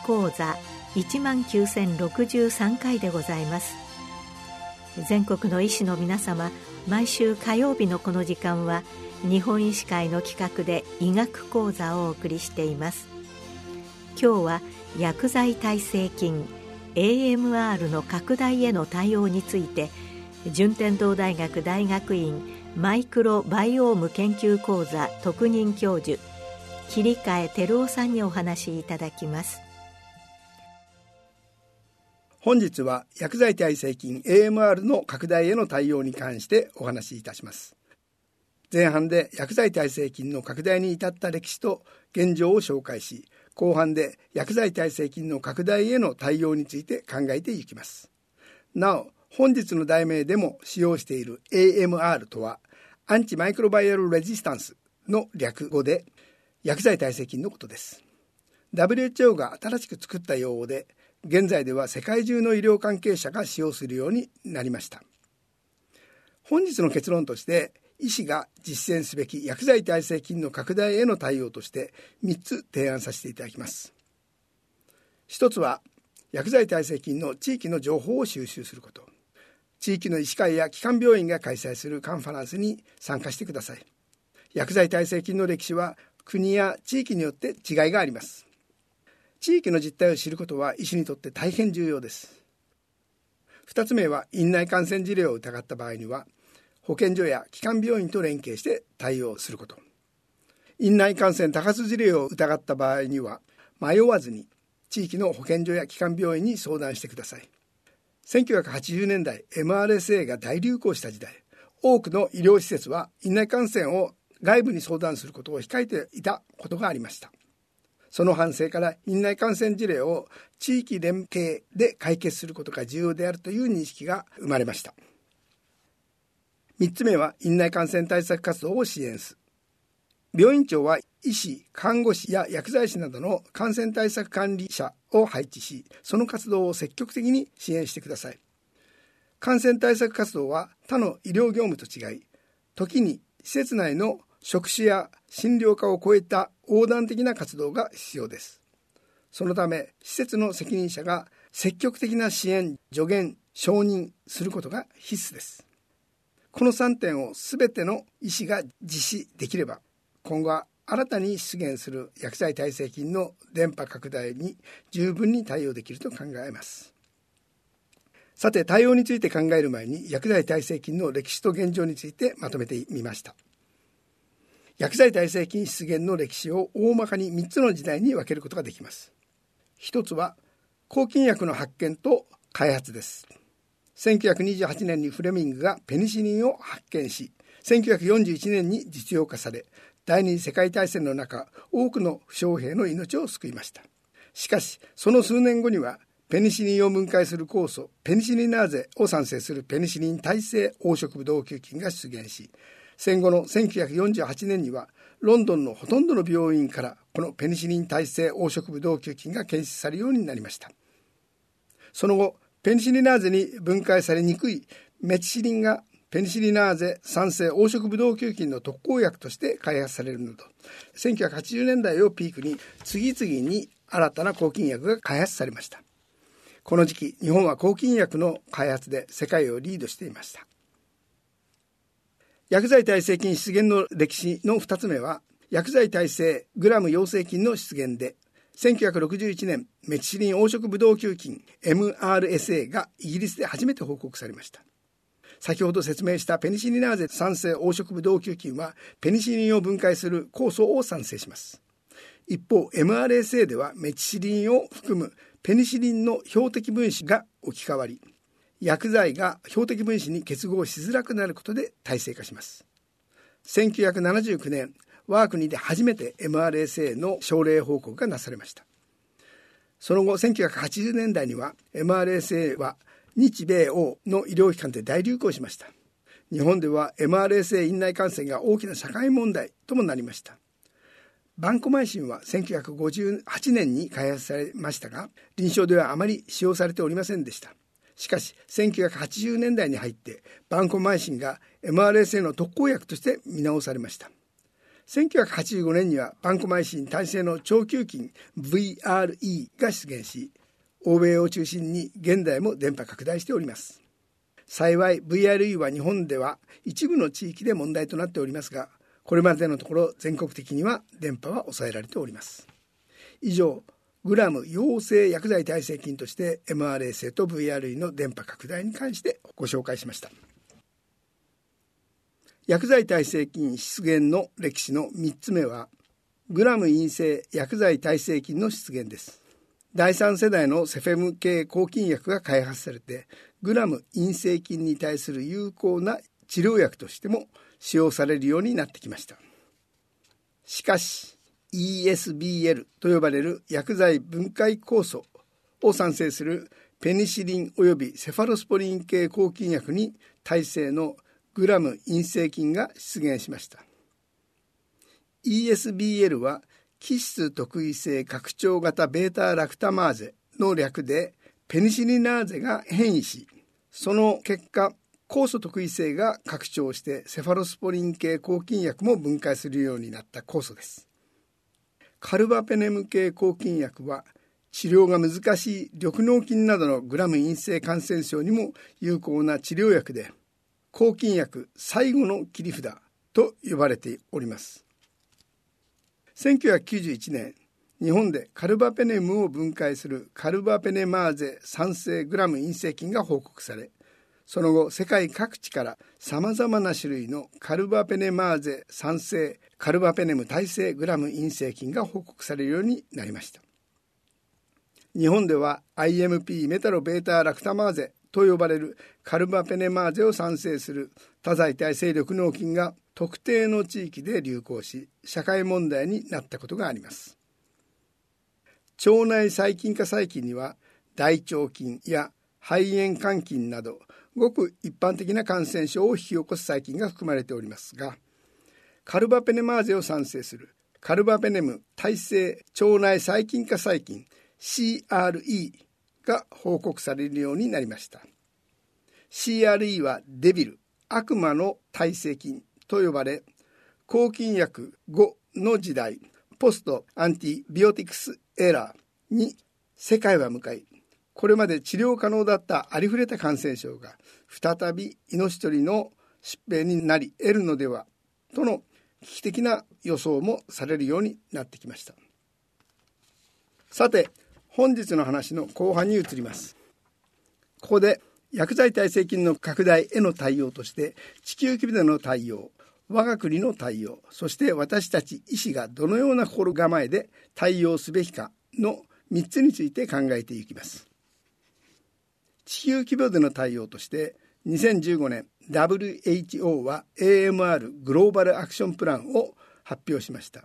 学講座1万9063回でございます。全国の医師の皆様毎週火曜日のこの時間は日本医師会の企画で医学講座をお送りしています。今日は薬剤耐性菌 AMR の拡大への対応について順天堂大学大学院マイクロバイオーム研究講座特任教授切替照夫さんにお話しいただきます。本日は薬剤耐性菌 AMR の拡大への対応に関してお話しいたします。前半で薬剤耐性菌の拡大に至った歴史と現状を紹介し後半で薬剤耐性菌の拡大への対応について考えていきます。なお本日の題名でも使用している AMR とはアンチマイクロバイアルレジスタンスの略語で薬剤耐性菌のことです。WHO が新しく作った用語で現在では世界中の医療関係者が使用するようになりました。本日の結論として医師が実践すべき薬剤耐性菌の拡大への対応として3つ提案させていただきます。一つは薬剤耐性菌の地域の情報を収集すること。地域の医師会や基幹病院が開催するカンファランスに参加してください。薬剤耐性菌の歴史は国や地域によって違いがあります。地域の実態を知ることは医師にとって大変重要です。2つ目は院内感染事例を疑った場合には保健所や基幹病院と連携して対応すること。院内感染多発事例を疑った場合には迷わずに地域の保健所や基幹病院に相談してください。1980年代 MRSA が大流行した時代多くの医療施設は院内感染を外部に相談することを控えていたことがありました。その反省から院内感染事例を地域連携で解決することが重要であるという認識が生まれました。3つ目は院内感染対策活動を支援す病院長は医師看護師や薬剤師などの感染対策管理者を配置しその活動を積極的に支援してください。感染対策活動は他の医療業務と違い時に施設内の職種や診療科を超えた横断的な活動が必要です。そのため施設の責任者が積極的な支援助言承認することが必須です。この3点を全ての医師が実施できれば今後は新たに出現する薬剤耐性菌の電波拡大に十分に対応できると考えます。さて対応について考える前に薬剤耐性菌の歴史と現状についてまとめてみました。薬剤耐性菌出現の歴史を大まかに3つの時代に分けることができます。一つは抗菌薬の発見と開発です。1928年にフレミングがペニシリンを発見し1941年に実用化され第二次世界大戦の中多くの負傷兵の命を救いました。しかしその数年後にはペニシリンを分解する酵素ペニシリナーゼを産生するペニシリン耐性黄色ブドウ球菌が出現し戦後の1948年にはロンドンのほとんどの病院からこのペニシリン耐性黄色ブドウ球菌が検出されるようになりました。その後ペニシリナーゼに分解されにくいメチシリンがペニシリナーゼ酸性黄色ブドウ球菌の特効薬として開発されるなど1980年代をピークに次々に新たな抗菌薬が開発されました。この時期日本は抗菌薬の開発で世界をリードしていました。薬剤耐性菌出現の歴史の2つ目は薬剤耐性グラム陽性菌の出現で1961年メチシリン黄色ブドウ球菌 MRSA がイギリスで初めて報告されました。先ほど説明したペニシリナーゼ酸性黄色ブドウ球菌はペニシリンを分解する酵素を産生します。一方 MRSA ではメチシリンを含むペニシリンの標的分子が置き換わり薬剤が標的分子に結合しづらくなることで耐性化します。1979年我が国で初めて MRSA の症例報告がなされました。その後1980年代には MRSA は日米欧の医療機関で大流行しました。日本では MRSA 院内感染が大きな社会問題ともなりました。バンコマイシンは1958年に開発されましたが臨床ではあまり使用されておりませんでした。しかし1980年代に入ってバンコマイシンが MRSA の特効薬として見直されました。1985年にはバンコマイシン耐性の長球菌 VRE が出現し欧米を中心に現代も電波拡大しております。幸い VRE は日本では一部の地域で問題となっておりますがこれまでのところ全国的には電波は抑えられております。以上グラム陽性薬剤耐性菌として MRA 性と VRE の電波拡大に関してご紹介しました。薬剤耐性菌出現の歴史の3つ目はグラム陰性薬剤耐性菌の出現です。第3世代のセフェム系抗菌薬が開発されてグラム陰性菌に対する有効な治療薬としても使用されるようになってきました。しかし ESBL と呼ばれる薬剤分解酵素を産生するペニシリン及びセファロスポリン系抗菌薬に耐性のグラム陰性菌が出現しました。ESBL は基質特異性拡張型ベータラクタマーゼの略でペニシリナーゼが変異しその結果酵素特異性が拡張してセファロスポリン系抗菌薬も分解するようになった酵素です。カルバペネム系抗菌薬は治療が難しい緑膿菌などのグラム陰性感染症にも有効な治療薬で抗菌薬最後の切り札と呼ばれております。1991年日本でカルバペネムを分解するカルバペネマーゼ酸性グラム陰性菌が報告されその後世界各地からさまざまな種類のカルバペネマーゼ酸性カルバペネム耐性グラム陰性菌が報告されるようになりました。日本では IMP メタロベータラクタマーゼと呼ばれるカルバペネマーゼを産生する多剤体性力脳菌が特定の地域で流行し社会問題になったことがあります。腸内細菌化細菌には大腸菌や肺炎肝菌などごく一般的な感染症を引き起こす細菌が含まれておりますがカルバペネマーゼを産生するカルバペネム耐性腸内細菌化細菌 CRE が報告されるようになりました。CRE はデビル悪魔の耐性菌と呼ばれ抗菌薬5の時代ポストアンティビオティクスエラーに世界は向かいこれまで治療可能だったありふれた感染症が再び命取りの疾病になり得るのではとの危機的な予想もされるようになってきました。さて本日の話の後半に移ります。ここで薬剤耐性菌の拡大への対応として地球規模での対応我が国の対応そして私たち医師がどのような心構えで対応すべきかの3つについて考えていきます。地球規模での対応として2015年 WHO は AMR グローバルアクションプランを発表しました。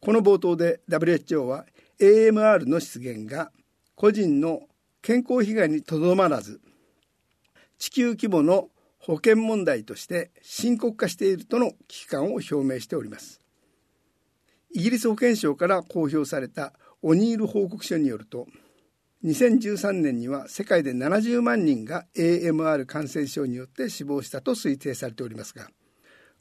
この冒頭で WHO は AMR の出現が個人の健康被害にとどまらず地球規模の保険問題として深刻化しているとの危機感を表明しております。イギリス保健省から公表されたオニール報告書によると2013年には世界で70万人が AMR 感染症によって死亡したと推定されておりますが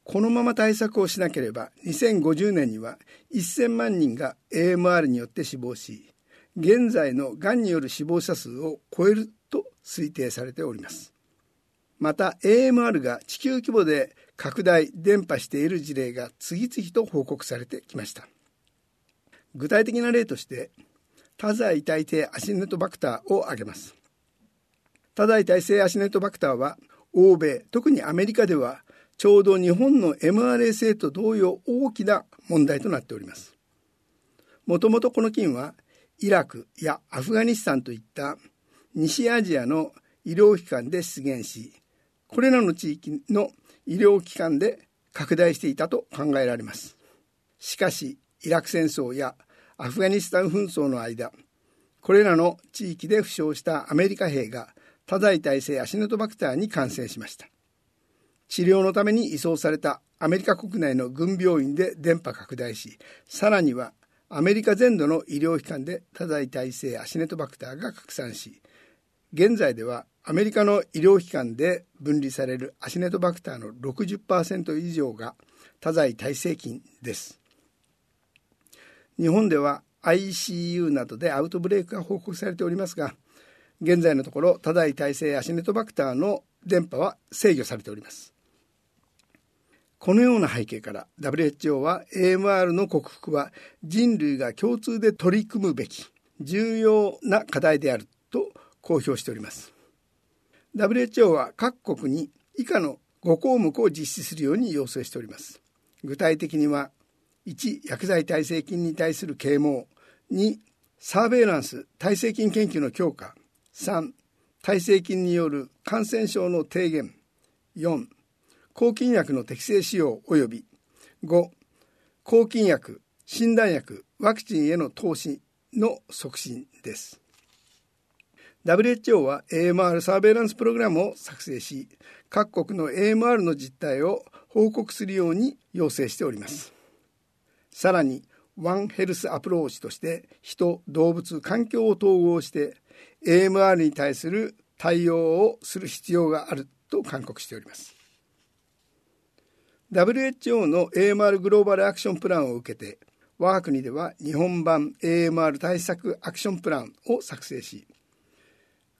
このまま対策をしなければ2050年には1000万人が AMR によって死亡し現在のがんによる死亡者数を超えると推定されております。また AMR が地球規模で拡大伝播している事例が次々と報告されてきました。具体的な例として多剤耐性アシネトバクターを挙げます多剤耐性アシネトバクターは欧米特にアメリカではちょうど日本の MRA 性と同様大きな問題となっております。もともとこの菌はイラクやアフガニスタンといった西アジアの医療機関で出現し、これらの地域の医療機関で拡大していたと考えられます。しかし、イラク戦争やアフガニスタン紛争の間、これらの地域で負傷したアメリカ兵が多剤耐性アシネトバクターに感染しました。治療のために移送されたアメリカ国内の軍病院で電波拡大しさらにはアメリカ全土の医療機関で多剤耐性アシネトバクターが拡散し現在ではアメリカの医療機関で分離されるアシネトバクターの60%以上が多剤耐性菌です日本では ICU などでアウトブレイクが報告されておりますが現在のところ多大耐性アシネトバクターの電波は制御されております。このような背景から WHO は AMR の克服は人類が共通で取り組むべき重要な課題であると公表しております。WHO は各国に以下の5項目を実施するように要請しております。具体的には1薬剤耐性菌に対する啓蒙。2サーベイランス耐性菌研究の強化。3耐性菌による感染症の低減。4抗菌薬の適正使用及び。5抗菌薬診断薬ワクチンへの投資の促進です。WHO は AMR サーベイランスプログラムを作成し各国の AMR の実態を報告するように要請しております。さらにワンヘルスアプローチとして人動物環境を統合して AMR に対する対応をする必要があると勧告しております。WHO の AMR グローバルアクションプランを受けて我が国では日本版 AMR 対策アクションプランを作成し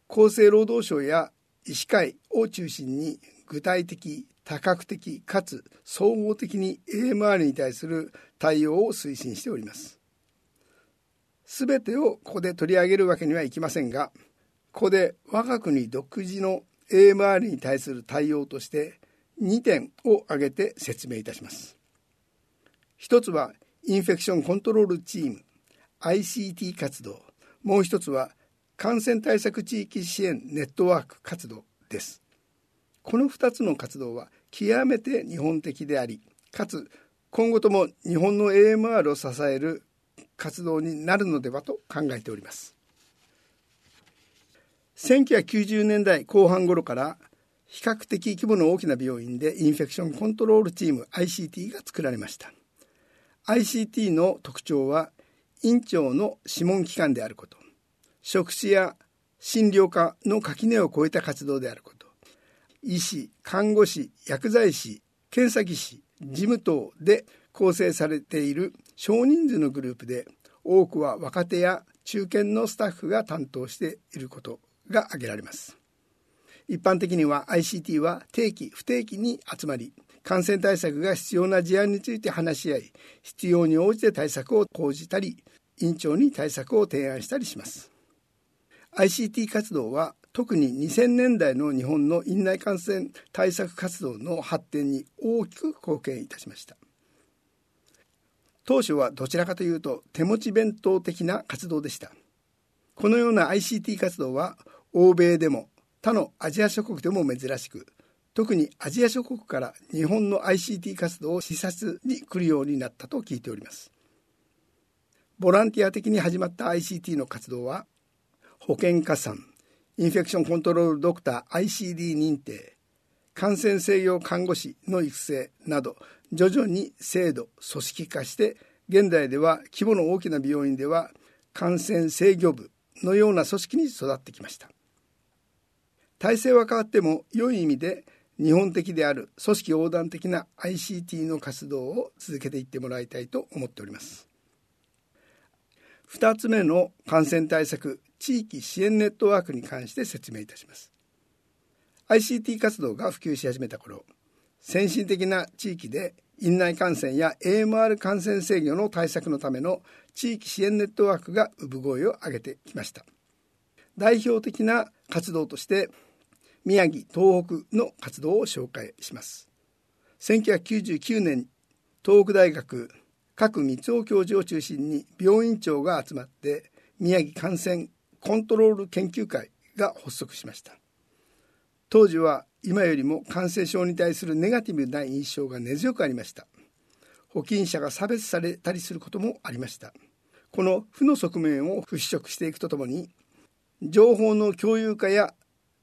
厚生労働省や医師会を中心に具体的多角的かつ総合的に AMR に対する対応を推進しております。すべてをここで取り上げるわけにはいきませんが、ここで我が国独自の AMR に対する対応として2点を挙げて説明いたします。一つはインフェクションコントロールチーム ICT 活動、もう一つは感染対策地域支援ネットワーク活動です。この2つの活動は極めて日本的であり、かつ今後とも日本の AMR を支える活動になるのではと考えております。1990年代後半頃から比較的規模の大きな病院でインフェクションコントロールチーム ICT が作られました。ICT の特徴は院長の諮問機関であること。職種や診療科の垣根を越えた活動であること医師看護師薬剤師検査技師事務等で構成されている少人数のグループで多くは若手や中堅のスタッフが担当していることが挙げられます。一般的には ICT は定期不定期に集まり感染対策が必要な事案について話し合い必要に応じて対策を講じたり院長に対策を提案したりします。ICT 活動は特に2000年代の日本の院内感染対策活動の発展に大きく貢献いたしました。当初はどちらかというと手持ち弁当的な活動でした。このような ICT 活動は欧米でも他のアジア諸国でも珍しく特にアジア諸国から日本の ICT 活動を視察に来るようになったと聞いております。ボランティア的に始まった ICT の活動は保険加算インフェクションコントロールドクター ICD 認定感染制御看護師の育成など徐々に制度組織化して現代では規模の大きな病院では感染制御部のような組織に育ってきました。体制は変わっても良い意味で日本的である組織横断的な ICT の活動を続けていってもらいたいと思っております。2つ目の感染対策地域支援ネットワークに関して説明いたします。ICT 活動が普及し始めた頃先進的な地域で院内感染や AMR 感染制御の対策のための地域支援ネットワークが産声を上げてきました。代表的な活動として宮城東北の活動を紹介します。1999年東北大学各三尾教授を中心に病院長が集まって宮城感染コントロール研究会が発足しました。当時は今よりも感染症に対するネガティブな印象が根強くありました。保菌者が差別されたりすることもありました。この負の側面を払拭していくとともに情報の共有化や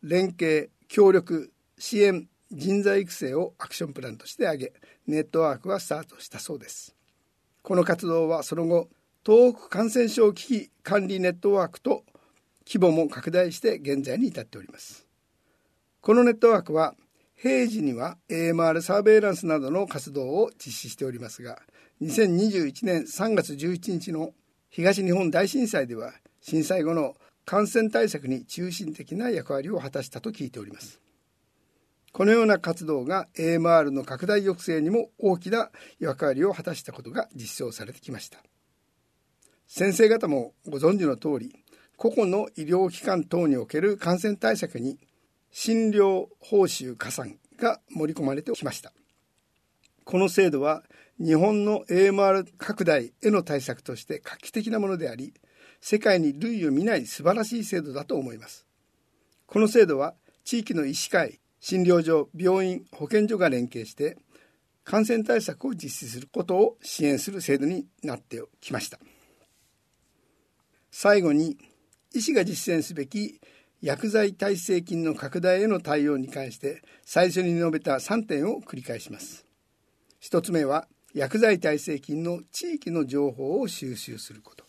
連携協力支援人材育成をアクションプランとして挙げネットワークはスタートしたそうです。この活動はその後東北感染症危機管理ネットワークと規模も拡大して現在に至っております。このネットワークは平時には AMR サーベイランスなどの活動を実施しておりますが2021年3月11日の東日本大震災では震災後の感染対策に中心的な役割を果たしたと聞いております。このような活動が AMR の拡大抑制にも大きな役割を果たしたことが実証されてきました。先生方もご存知の通り個々の医療機関等における感染対策に診療報酬加算が盛り込まれてきました。この制度は日本の AMR 拡大への対策として画期的なものであり世界に類を見ない素晴らしい制度だと思います。この制度は地域の医師会診療所病院保健所が連携して感染対策を実施することを支援する制度になってきました。最後に医師が実践すべき薬剤耐性菌の拡大への対応に関して最初に述べた3点を繰り返します。1つ目は薬剤耐性菌の地域の情報を収集すること。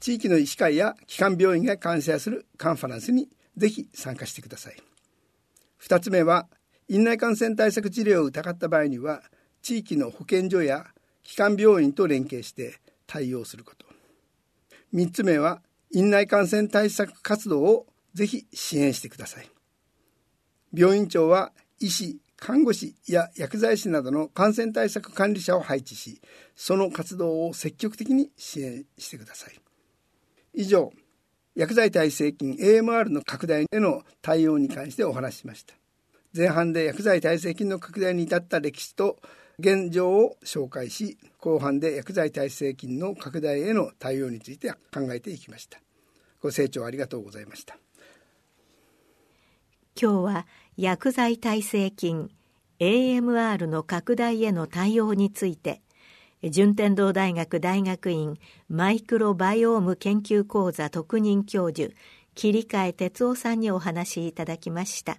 地域の医師会や基幹病院が監査するカンファレンスにぜひ参加してください。2つ目は院内感染対策治療を疑った場合には地域の保健所や基幹病院と連携して対応すること。3つ目は院内感染対策活動をぜひ支援してください。病院長は医師看護師や薬剤師などの感染対策管理者を配置しその活動を積極的に支援してください。以上薬剤耐性菌 AMR の拡大への対応に関してお話ししました。前半で薬剤耐性菌の拡大に至った歴史と現状を紹介し後半で薬剤耐性菌の拡大への対応について考えていきましたご清聴ありがとうございました今日は薬剤耐性菌 AMR の拡大への対応について順天堂大学大学院マイクロバイオーム研究講座特任教授切替哲夫さんにお話しいただきました。